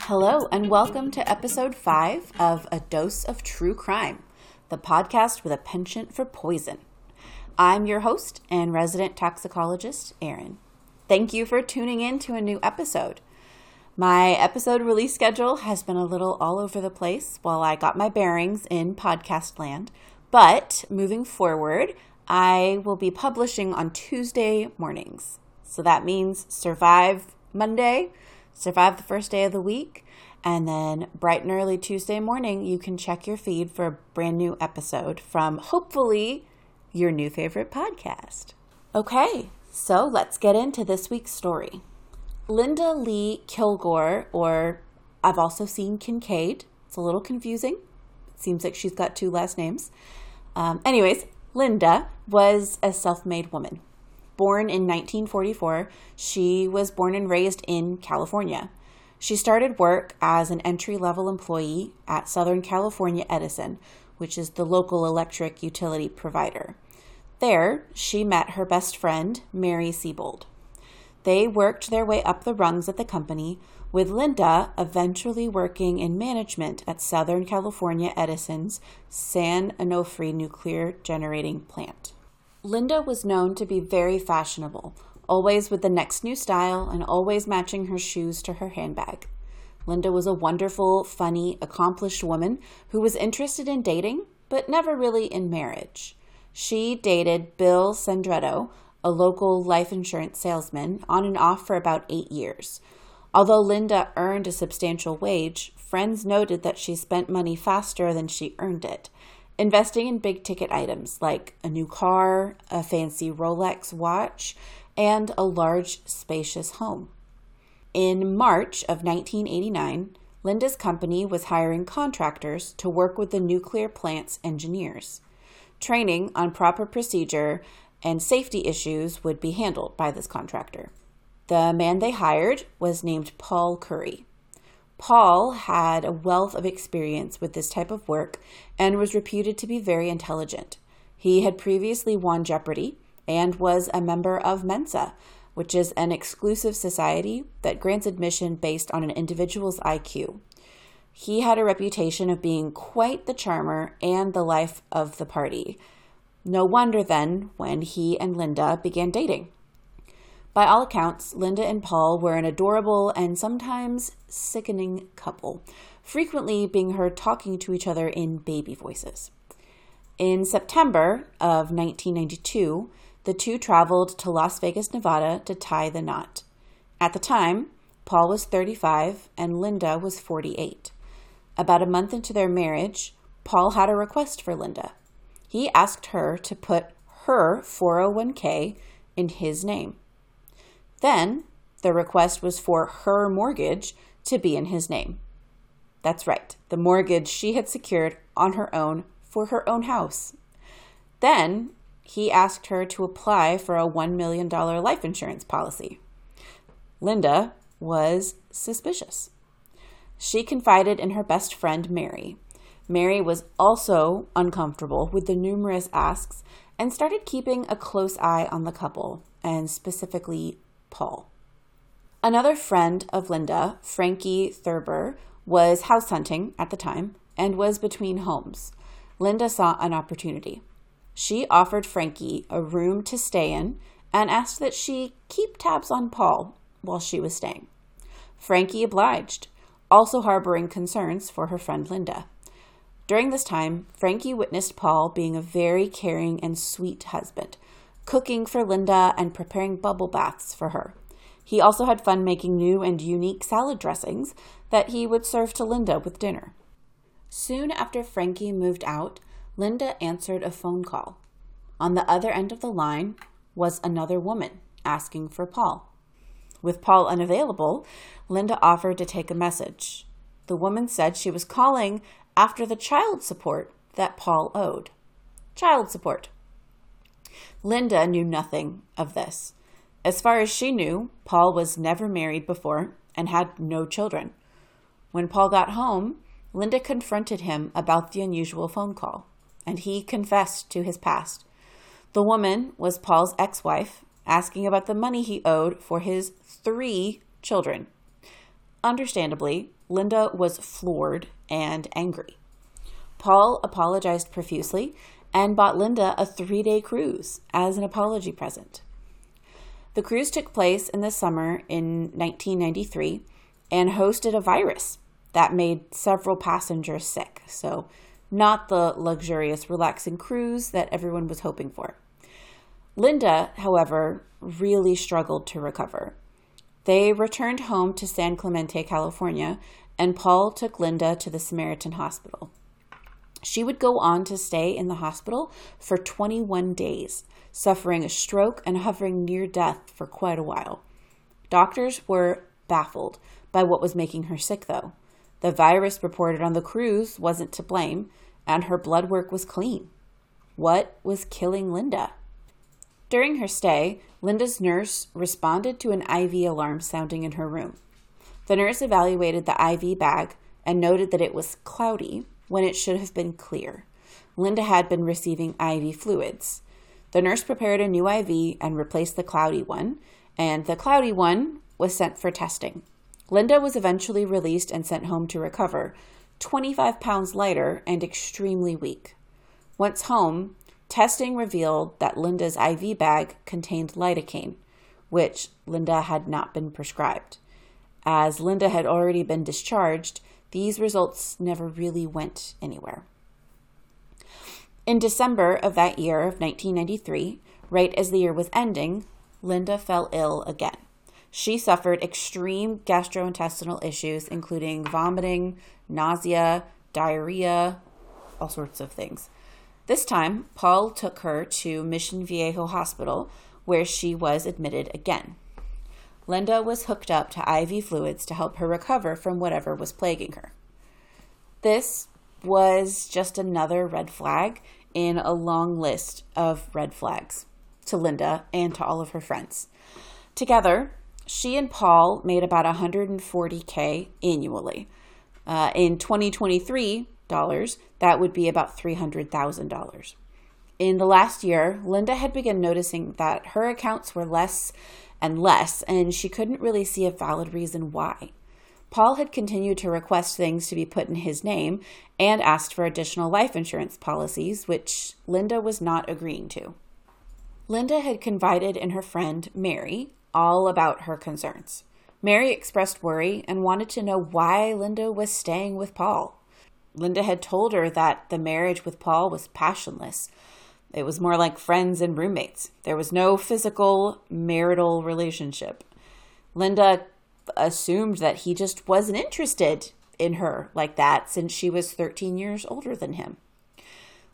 Hello, and welcome to episode five of A Dose of True Crime, the podcast with a penchant for poison. I'm your host and resident toxicologist, Erin. Thank you for tuning in to a new episode. My episode release schedule has been a little all over the place while I got my bearings in podcast land, but moving forward, I will be publishing on Tuesday mornings. So that means survive Monday survive the first day of the week, and then bright and early Tuesday morning, you can check your feed for a brand new episode from hopefully your new favorite podcast. Okay, so let's get into this week's story. Linda Lee Kilgore, or I've also seen Kinkade. It's a little confusing. Seems like she's got two last names. Um, anyways, Linda was a self made woman. Born in 1944, she was born and raised in California. She started work as an entry level employee at Southern California Edison, which is the local electric utility provider. There, she met her best friend, Mary Siebold. They worked their way up the rungs at the company, with Linda eventually working in management at Southern California Edison's San Onofre nuclear generating plant. Linda was known to be very fashionable, always with the next new style and always matching her shoes to her handbag. Linda was a wonderful, funny, accomplished woman who was interested in dating, but never really in marriage. She dated Bill Sandretto, a local life insurance salesman, on and off for about eight years. Although Linda earned a substantial wage, friends noted that she spent money faster than she earned it investing in big ticket items like a new car, a fancy Rolex watch, and a large, spacious home. In March of 1989, Linda's company was hiring contractors to work with the nuclear plant's engineers. Training on proper procedure and safety issues would be handled by this contractor. The man they hired was named Paul Curry. Paul had a wealth of experience with this type of work and was reputed to be very intelligent. He had previously won Jeopardy and was a member of Mensa, which is an exclusive society that grants admission based on an individual's IQ. He had a reputation of being quite the charmer and the life of the party. No wonder then when he and Linda began dating. By all accounts, Linda and Paul were an adorable and sometimes sickening couple, frequently being heard talking to each other in baby voices. In September of 1992, the two traveled to Las Vegas, Nevada to tie the knot. At the time, Paul was 35 and Linda was 48. About a month into their marriage, Paul had a request for Linda. He asked her to put her 401k in his name. Then the request was for her mortgage to be in his name. That's right, the mortgage she had secured on her own for her own house. Then he asked her to apply for a $1 million life insurance policy. Linda was suspicious. She confided in her best friend, Mary. Mary was also uncomfortable with the numerous asks and started keeping a close eye on the couple, and specifically Paul. Another friend of Linda, Frankie Thurber, was house hunting at the time and was between homes. Linda saw an opportunity. She offered Frankie a room to stay in and asked that she keep tabs on Paul while she was staying. Frankie obliged, also harboring concerns for her friend Linda. During this time, Frankie witnessed Paul being a very caring and sweet husband cooking for Linda, and preparing bubble baths for her. He also had fun making new and unique salad dressings that he would serve to Linda with dinner. Soon after Frankie moved out, Linda answered a phone call. On the other end of the line was another woman asking for Paul. With Paul unavailable, Linda offered to take a message. The woman said she was calling after the child support that Paul owed. Child support. Linda knew nothing of this. As far as she knew, Paul was never married before and had no children. When Paul got home, Linda confronted him about the unusual phone call. and he confessed to his past. The woman was Paul's ex wife, asking about the money he owed for his three children. Understandably, Linda was floored and angry. Paul apologized profusely and bought Linda a three day cruise as an apology present. The cruise took place in the summer in 1993 and hosted a virus that made several passengers sick. So, not the luxurious, relaxing cruise that everyone was hoping for. Linda, however, really struggled to recover. They returned home to San Clemente, California, and Paul took Linda to the Samaritan Hospital. She would go on to stay in the hospital for 21 days, suffering a stroke and hovering near death for quite a while. Doctors were baffled by what was making her sick, though. The virus reported on the cruise wasn't to blame, and her blood work was clean. What was killing Linda? During her stay, Linda's nurse responded to an IV alarm sounding in her room. The nurse evaluated the IV bag and noted that it was cloudy when it should have been clear. Linda had been receiving IV fluids. The nurse prepared a new IV and replaced the cloudy one, and the cloudy one was sent for testing. Linda was eventually released and sent home to recover, 25 pounds lighter and extremely weak. Once home, testing revealed that Linda's IV bag contained lidocaine, which Linda had not been prescribed. As Linda had already been discharged, these results never really went anywhere. In December of that year of 1993, right as the year was ending, Linda fell ill again. She suffered extreme gastrointestinal issues, including vomiting, nausea, diarrhea, all sorts of things. This time, Paul took her to Mission Viejo Hospital, where she was admitted again. Linda was hooked up to IV fluids to help her recover from whatever was plaguing her. This was just another red flag in a long list of red flags to Linda and to all of her friends. Together, she and Paul made about 140K annually. Uh, in 2023 dollars, that would be about $300,000. In the last year, Linda had begun noticing that her accounts were less and less, and she couldn't really see a valid reason why. Paul had continued to request things to be put in his name and asked for additional life insurance policies, which Linda was not agreeing to. Linda had confided in her friend, Mary, all about her concerns. Mary expressed worry and wanted to know why Linda was staying with Paul. Linda had told her that the marriage with Paul was passionless, it was more like friends and roommates. There was no physical marital relationship. Linda assumed that he just wasn't interested in her like that since she was 13 years older than him.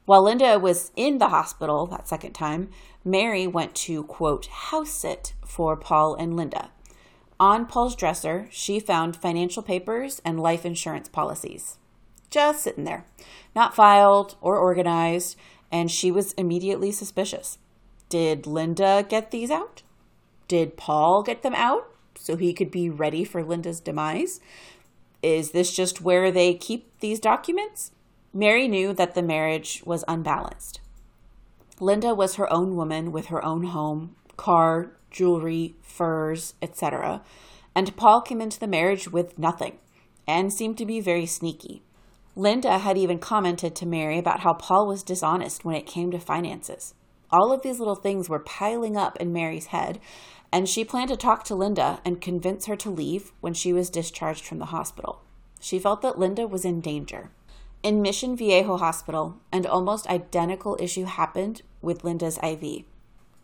While Linda was in the hospital that second time, Mary went to, quote, house sit for Paul and Linda. On Paul's dresser, she found financial papers and life insurance policies. Just sitting there, not filed or organized, and she was immediately suspicious. Did Linda get these out? Did Paul get them out so he could be ready for Linda's demise? Is this just where they keep these documents? Mary knew that the marriage was unbalanced. Linda was her own woman with her own home, car, jewelry, furs, etc. And Paul came into the marriage with nothing and seemed to be very sneaky. Linda had even commented to Mary about how Paul was dishonest when it came to finances. All of these little things were piling up in Mary's head, and she planned to talk to Linda and convince her to leave when she was discharged from the hospital. She felt that Linda was in danger. In Mission Viejo Hospital, an almost identical issue happened with Linda's IV.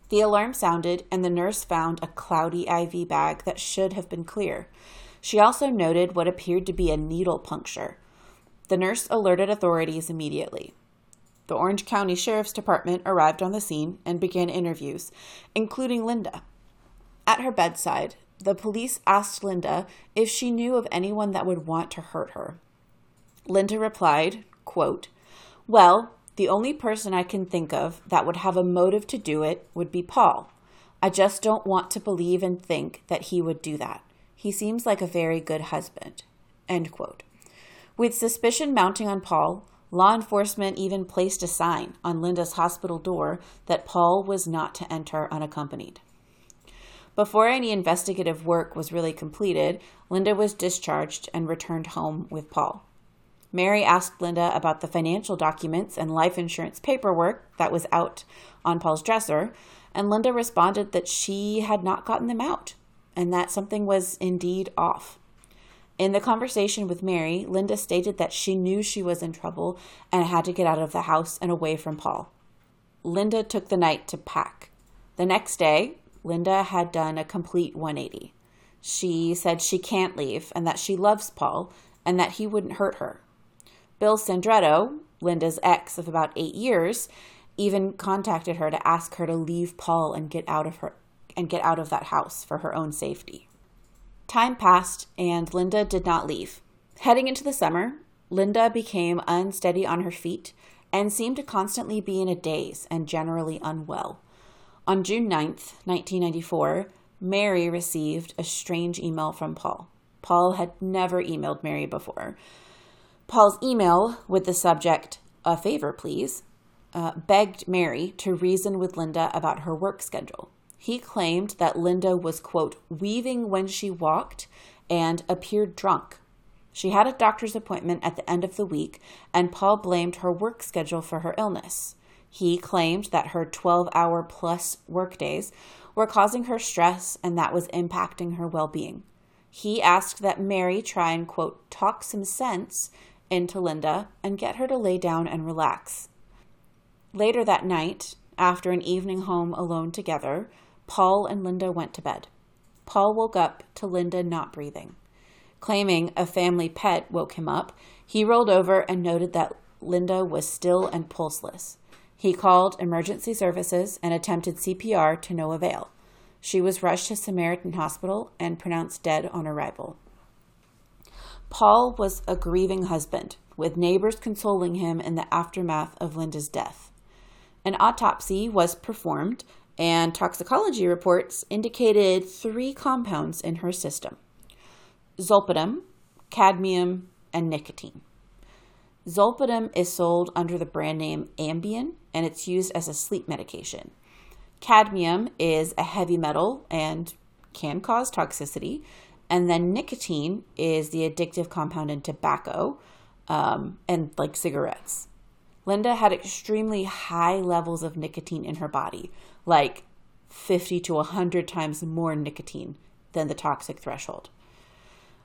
The alarm sounded, and the nurse found a cloudy IV bag that should have been clear. She also noted what appeared to be a needle puncture. The nurse alerted authorities immediately. The Orange County Sheriff's Department arrived on the scene and began interviews, including Linda. At her bedside, the police asked Linda if she knew of anyone that would want to hurt her. Linda replied, quote, Well, the only person I can think of that would have a motive to do it would be Paul. I just don't want to believe and think that he would do that. He seems like a very good husband. End quote. With suspicion mounting on Paul, Law enforcement even placed a sign on Linda's hospital door that Paul was not to enter unaccompanied. Before any investigative work was really completed, Linda was discharged and returned home with Paul. Mary asked Linda about the financial documents and life insurance paperwork that was out on Paul's dresser, and Linda responded that she had not gotten them out and that something was indeed off. In the conversation with Mary, Linda stated that she knew she was in trouble and had to get out of the house and away from Paul. Linda took the night to pack. The next day, Linda had done a complete 180. She said she can't leave and that she loves Paul and that he wouldn't hurt her. Bill Sandretto, Linda's ex of about eight years, even contacted her to ask her to leave Paul and get out of her and get out of that house for her own safety. Time passed and Linda did not leave. Heading into the summer, Linda became unsteady on her feet and seemed to constantly be in a daze and generally unwell. On June 9th, 1994, Mary received a strange email from Paul. Paul had never emailed Mary before. Paul's email, with the subject, A favor, please, uh, begged Mary to reason with Linda about her work schedule. He claimed that Linda was, quote, weaving when she walked and appeared drunk. She had a doctor's appointment at the end of the week, and Paul blamed her work schedule for her illness. He claimed that her 12 hour plus workdays were causing her stress and that was impacting her well being. He asked that Mary try and, quote, talk some sense into Linda and get her to lay down and relax. Later that night, after an evening home alone together, Paul and Linda went to bed. Paul woke up to Linda not breathing. Claiming a family pet woke him up, he rolled over and noted that Linda was still and pulseless. He called emergency services and attempted CPR to no avail. She was rushed to Samaritan Hospital and pronounced dead on arrival. Paul was a grieving husband, with neighbors consoling him in the aftermath of Linda's death. An autopsy was performed, and toxicology reports indicated three compounds in her system zolpidem, cadmium, and nicotine. Zolpidem is sold under the brand name Ambien and it's used as a sleep medication. Cadmium is a heavy metal and can cause toxicity. And then nicotine is the addictive compound in tobacco um, and like cigarettes. Linda had extremely high levels of nicotine in her body, like 50 to 100 times more nicotine than the toxic threshold.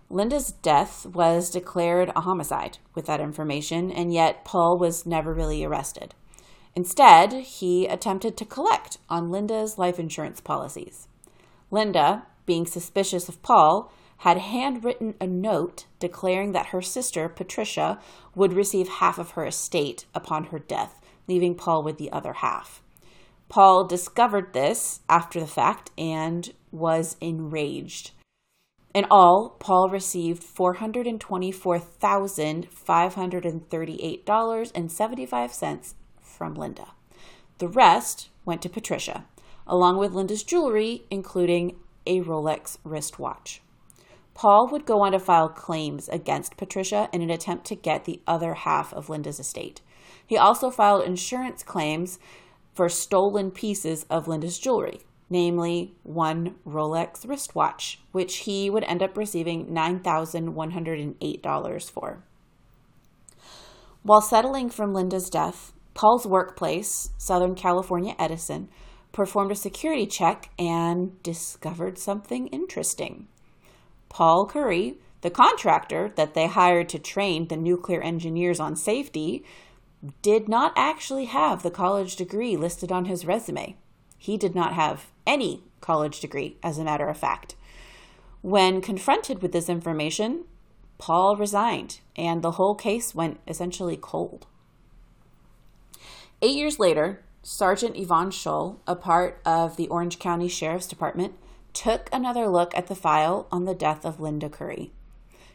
Linda's death was declared a homicide with that information, and yet Paul was never really arrested. Instead, he attempted to collect on Linda's life insurance policies. Linda, being suspicious of Paul, had handwritten a note declaring that her sister, Patricia, would receive half of her estate upon her death, leaving Paul with the other half. Paul discovered this after the fact and was enraged. In all, Paul received $424,538.75 from Linda. The rest went to Patricia, along with Linda's jewelry, including a Rolex wristwatch. Paul would go on to file claims against Patricia in an attempt to get the other half of Linda's estate. He also filed insurance claims for stolen pieces of Linda's jewelry, namely one Rolex wristwatch, which he would end up receiving $9,108 for. While settling from Linda's death, Paul's workplace, Southern California Edison, performed a security check and discovered something interesting. Paul Curry, the contractor that they hired to train the nuclear engineers on safety, did not actually have the college degree listed on his resume. He did not have any college degree, as a matter of fact. When confronted with this information, Paul resigned, and the whole case went essentially cold. Eight years later, Sergeant Yvonne Shull, a part of the Orange County Sheriff's Department, took another look at the file on the death of Linda Curry.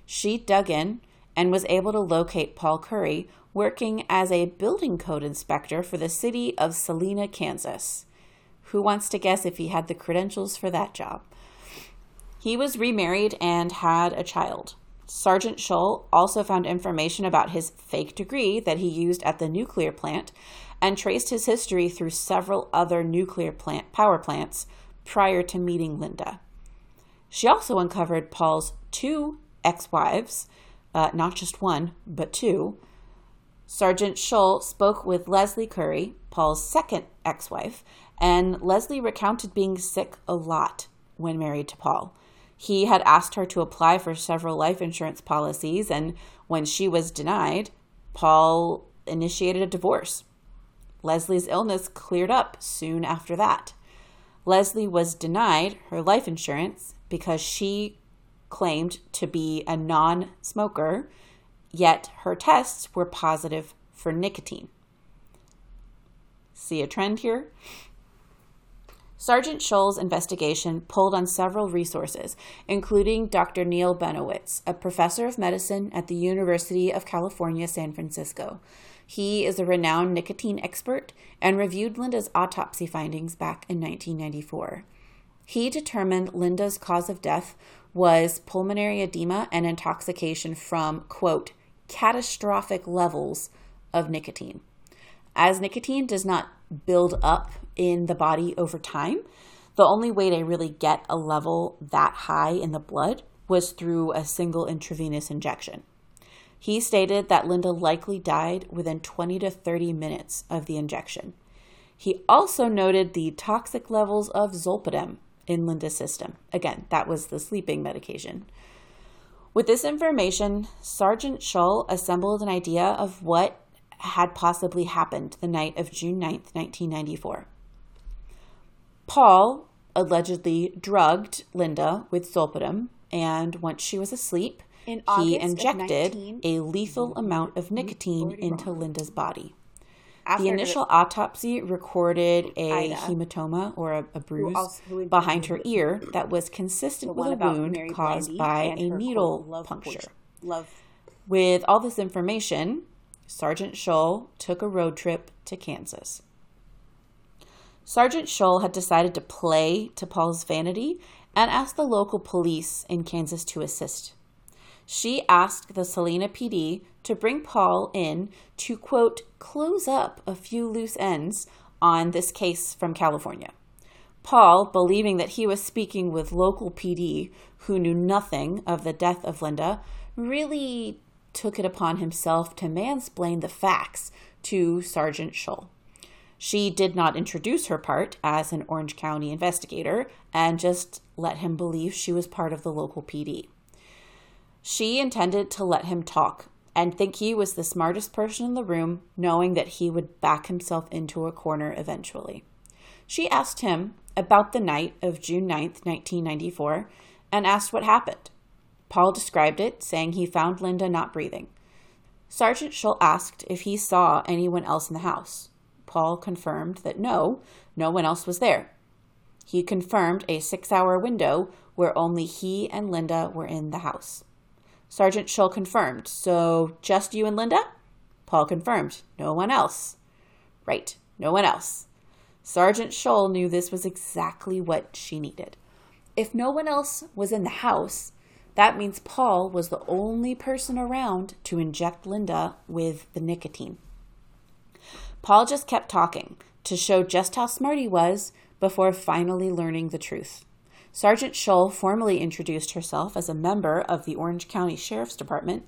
She dug in and was able to locate Paul Curry working as a building code inspector for the city of Salina, Kansas. Who wants to guess if he had the credentials for that job? He was remarried and had a child. Sergeant Shull also found information about his fake degree that he used at the nuclear plant and traced his history through several other nuclear plant power plants prior to meeting Linda. She also uncovered Paul's two ex-wives, uh, not just one, but two. Sergeant Shull spoke with Leslie Curry, Paul's second ex-wife, and Leslie recounted being sick a lot when married to Paul. He had asked her to apply for several life insurance policies, and when she was denied, Paul initiated a divorce. Leslie's illness cleared up soon after that. Leslie was denied her life insurance because she claimed to be a non smoker, yet her tests were positive for nicotine. See a trend here? Sergeant Shull's investigation pulled on several resources, including Dr. Neil Benowitz, a professor of medicine at the University of California, San Francisco. He is a renowned nicotine expert and reviewed Linda's autopsy findings back in 1994. He determined Linda's cause of death was pulmonary edema and intoxication from, quote, catastrophic levels of nicotine. As nicotine does not build up in the body over time, the only way to really get a level that high in the blood was through a single intravenous injection. He stated that Linda likely died within 20 to 30 minutes of the injection. He also noted the toxic levels of zolpidem in Linda's system. Again, that was the sleeping medication. With this information, Sergeant Shull assembled an idea of what had possibly happened the night of June 9th, 1994. Paul allegedly drugged Linda with zolpidem, and once she was asleep, in he injected 19, a lethal amount of nicotine into Linda's body. After the initial the, autopsy recorded a Ida, hematoma or a, a bruise also, behind her ear that was consistent with a wound Mary caused by a needle puncture. Love. With all this information, Sergeant Shull took a road trip to Kansas. Sergeant Shull had decided to play to Paul's vanity and asked the local police in Kansas to assist she asked the Salina PD to bring Paul in to, quote, close up a few loose ends on this case from California. Paul, believing that he was speaking with local PD who knew nothing of the death of Linda, really took it upon himself to mansplain the facts to Sergeant Shull. She did not introduce her part as an Orange County investigator and just let him believe she was part of the local PD. She intended to let him talk and think he was the smartest person in the room, knowing that he would back himself into a corner eventually. She asked him about the night of June 9th, 1994, and asked what happened. Paul described it, saying he found Linda not breathing. Sergeant Shull asked if he saw anyone else in the house. Paul confirmed that no, no one else was there. He confirmed a six hour window where only he and Linda were in the house. Sergeant Shull confirmed. So just you and Linda? Paul confirmed. No one else. Right, no one else. Sergeant Shull knew this was exactly what she needed. If no one else was in the house, that means Paul was the only person around to inject Linda with the nicotine. Paul just kept talking to show just how smart he was before finally learning the truth. Sergeant Shull formally introduced herself as a member of the Orange County Sheriff's Department.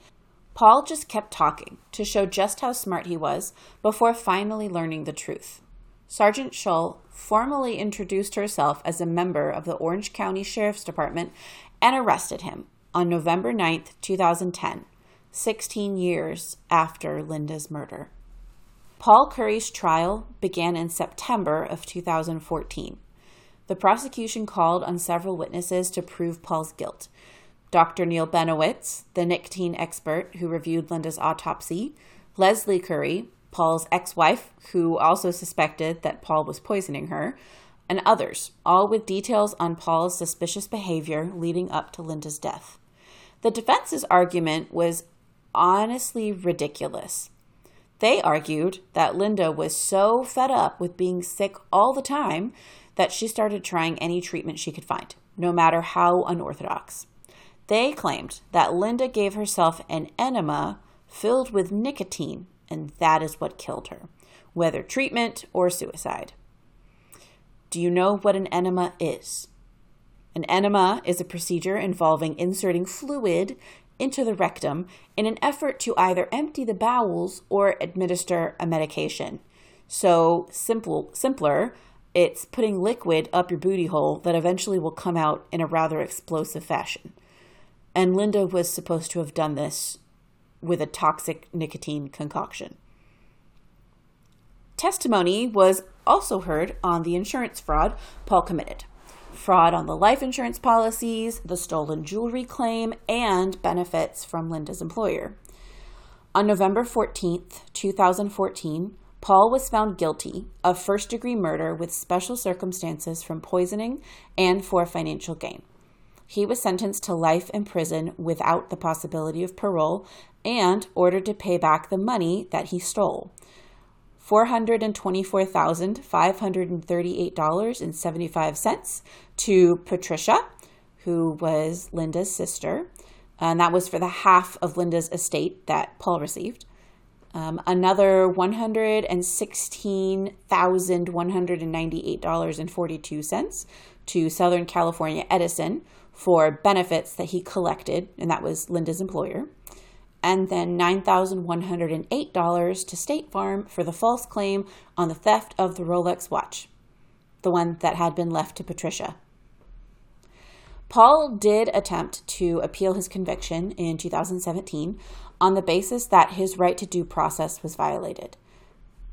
Paul just kept talking to show just how smart he was before finally learning the truth. Sergeant Shull formally introduced herself as a member of the Orange County Sheriff's Department and arrested him on November 9, 2010, 16 years after Linda's murder. Paul Curry's trial began in September of 2014. The prosecution called on several witnesses to prove Paul's guilt. Dr. Neil Benowitz, the nicotine expert who reviewed Linda's autopsy, Leslie Curry, Paul's ex wife, who also suspected that Paul was poisoning her, and others, all with details on Paul's suspicious behavior leading up to Linda's death. The defense's argument was honestly ridiculous. They argued that Linda was so fed up with being sick all the time that she started trying any treatment she could find, no matter how unorthodox. They claimed that Linda gave herself an enema filled with nicotine, and that is what killed her, whether treatment or suicide. Do you know what an enema is? An enema is a procedure involving inserting fluid into the rectum in an effort to either empty the bowels or administer a medication. So simple, simpler, it's putting liquid up your booty hole that eventually will come out in a rather explosive fashion. And Linda was supposed to have done this with a toxic nicotine concoction. Testimony was also heard on the insurance fraud Paul committed fraud on the life insurance policies, the stolen jewelry claim, and benefits from Linda's employer. On November 14th, 2014, Paul was found guilty of first degree murder with special circumstances from poisoning and for financial gain. He was sentenced to life in prison without the possibility of parole and ordered to pay back the money that he stole. $424,538.75 to Patricia, who was Linda's sister. And that was for the half of Linda's estate that Paul received. Um, another $116,198.42 to Southern California Edison for benefits that he collected, and that was Linda's employer and then $9,108 to State Farm for the false claim on the theft of the Rolex watch, the one that had been left to Patricia. Paul did attempt to appeal his conviction in 2017 on the basis that his right to due process was violated.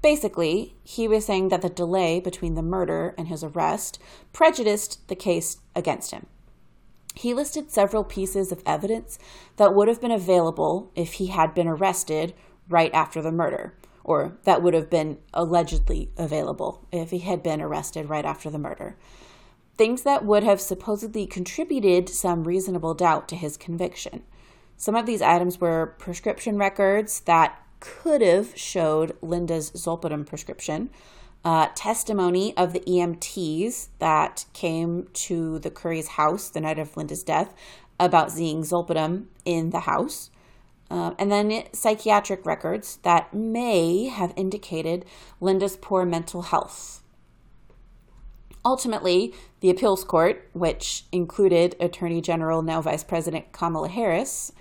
Basically, he was saying that the delay between the murder and his arrest prejudiced the case against him. He listed several pieces of evidence that would have been available if he had been arrested right after the murder, or that would have been allegedly available if he had been arrested right after the murder. Things that would have supposedly contributed some reasonable doubt to his conviction. Some of these items were prescription records that could have showed Linda's Zolpidem prescription, uh, testimony of the EMTs that came to the Curry's house the night of Linda's death about seeing Zolpidem in the house. Uh, and then psychiatric records that may have indicated Linda's poor mental health. Ultimately, the appeals court, which included Attorney General, now Vice President Kamala Harris,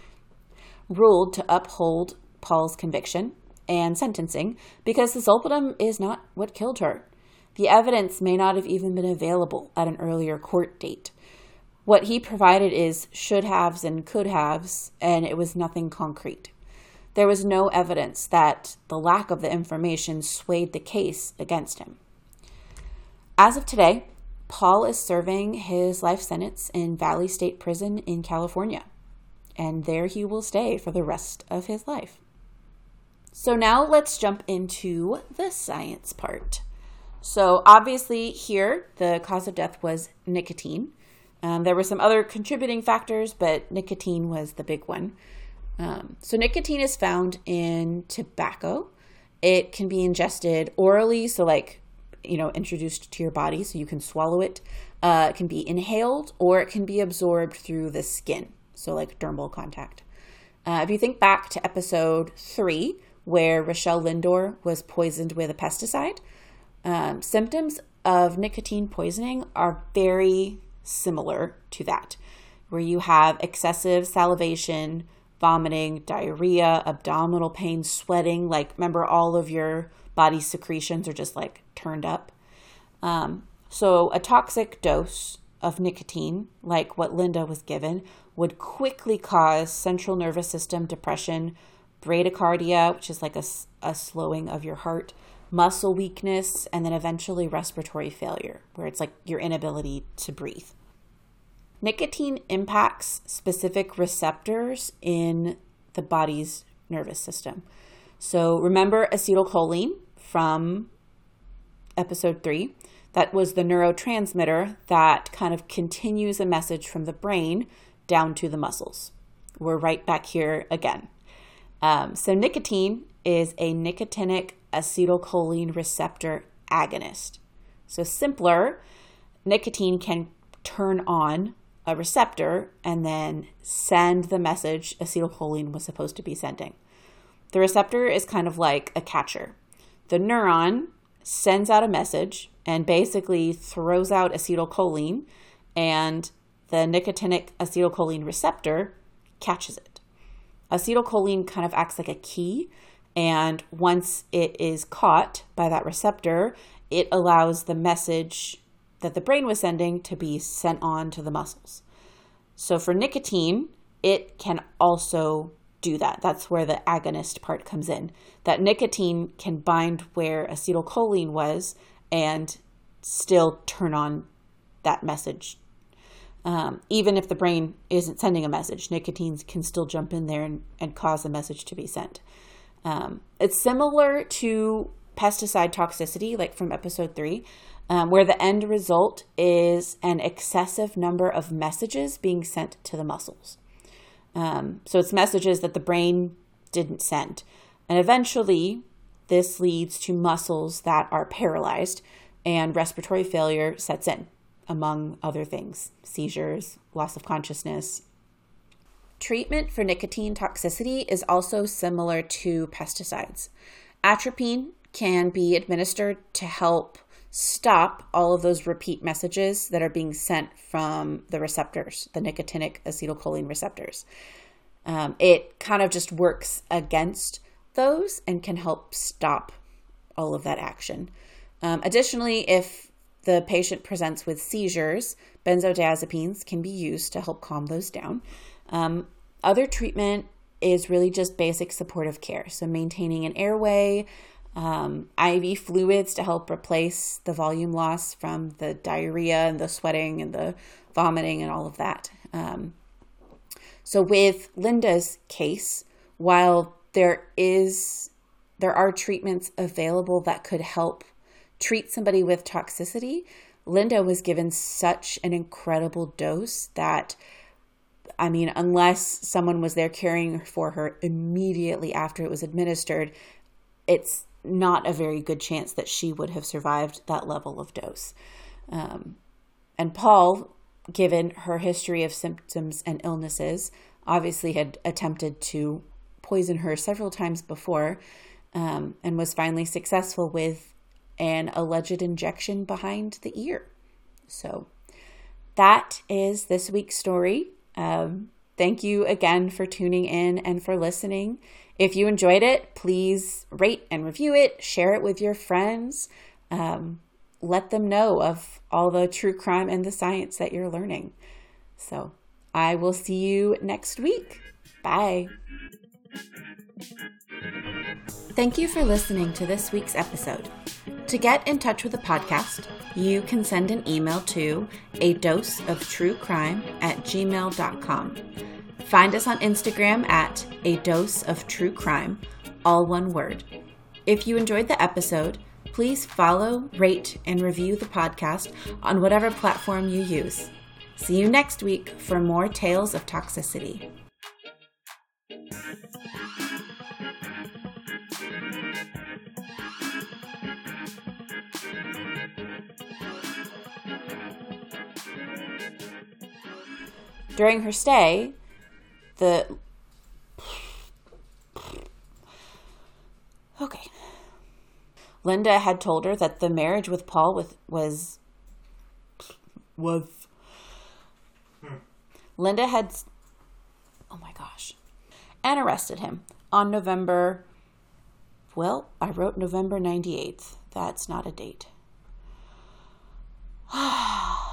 ruled to uphold Paul's conviction and sentencing because the zolpidem is not what killed her. The evidence may not have even been available at an earlier court date. What he provided is should haves and could haves, and it was nothing concrete. There was no evidence that the lack of the information swayed the case against him. As of today, Paul is serving his life sentence in Valley State Prison in California, and there he will stay for the rest of his life. So now let's jump into the science part. So, obviously, here the cause of death was nicotine. Um, there were some other contributing factors, but nicotine was the big one. Um, so, nicotine is found in tobacco. It can be ingested orally, so like, you know, introduced to your body so you can swallow it. Uh, it can be inhaled or it can be absorbed through the skin, so like dermal contact. Uh, if you think back to episode three, where Rochelle Lindor was poisoned with a pesticide. Um, symptoms of nicotine poisoning are very similar to that, where you have excessive salivation, vomiting, diarrhea, abdominal pain, sweating. Like, remember, all of your body secretions are just like turned up. Um, so, a toxic dose of nicotine, like what Linda was given, would quickly cause central nervous system depression, bradycardia, which is like a, a slowing of your heart, muscle weakness, and then eventually respiratory failure, where it's like your inability to breathe. Nicotine impacts specific receptors in the body's nervous system. So remember acetylcholine from episode three. That was the neurotransmitter that kind of continues a message from the brain down to the muscles. We're right back here again. Um, so, nicotine is a nicotinic acetylcholine receptor agonist. So, simpler, nicotine can turn on a receptor and then send the message acetylcholine was supposed to be sending. The receptor is kind of like a catcher. The neuron sends out a message and basically throws out acetylcholine, and the nicotinic acetylcholine receptor catches it. Acetylcholine kind of acts like a key, and once it is caught by that receptor, it allows the message that the brain was sending to be sent on to the muscles. So for nicotine, it can also do that. That's where the agonist part comes in. That nicotine can bind where acetylcholine was and still turn on that message. Um, even if the brain isn't sending a message, nicotine can still jump in there and, and cause the message to be sent. Um, it's similar to pesticide toxicity, like from episode three, um, where the end result is an excessive number of messages being sent to the muscles. Um, so it's messages that the brain didn't send. And eventually, this leads to muscles that are paralyzed and respiratory failure sets in, among other things seizures, loss of consciousness. Treatment for nicotine toxicity is also similar to pesticides. Atropine can be administered to help stop all of those repeat messages that are being sent from the receptors, the nicotinic acetylcholine receptors. Um, it kind of just works against those and can help stop all of that action. Um, additionally, if the patient presents with seizures, benzodiazepines can be used to help calm those down. Um, other treatment is really just basic supportive care. So, maintaining an airway, um, IV fluids to help replace the volume loss from the diarrhea and the sweating and the vomiting and all of that. Um, so with Linda's case, while there is there are treatments available that could help treat somebody with toxicity, Linda was given such an incredible dose that I mean, unless someone was there caring for her immediately after it was administered, it's not a very good chance that she would have survived that level of dose. Um, and Paul, given her history of symptoms and illnesses, obviously had attempted to poison her several times before um, and was finally successful with an alleged injection behind the ear. So that is this week's story. Um, thank you again for tuning in and for listening. If you enjoyed it, please rate and review it, share it with your friends. Um, let them know of all the true crime and the science that you're learning. So I will see you next week. Bye. Thank you for listening to this week's episode. To get in touch with the podcast, you can send an email to a dose of true crime at gmail.com. Find us on Instagram at A Dose of True Crime, all one word. If you enjoyed the episode, please follow, rate, and review the podcast on whatever platform you use. See you next week for more tales of toxicity. During her stay, the okay. Linda had told her that the marriage with paul with was was hmm. linda had oh my gosh and arrested him on november well i wrote november 98th that's not a date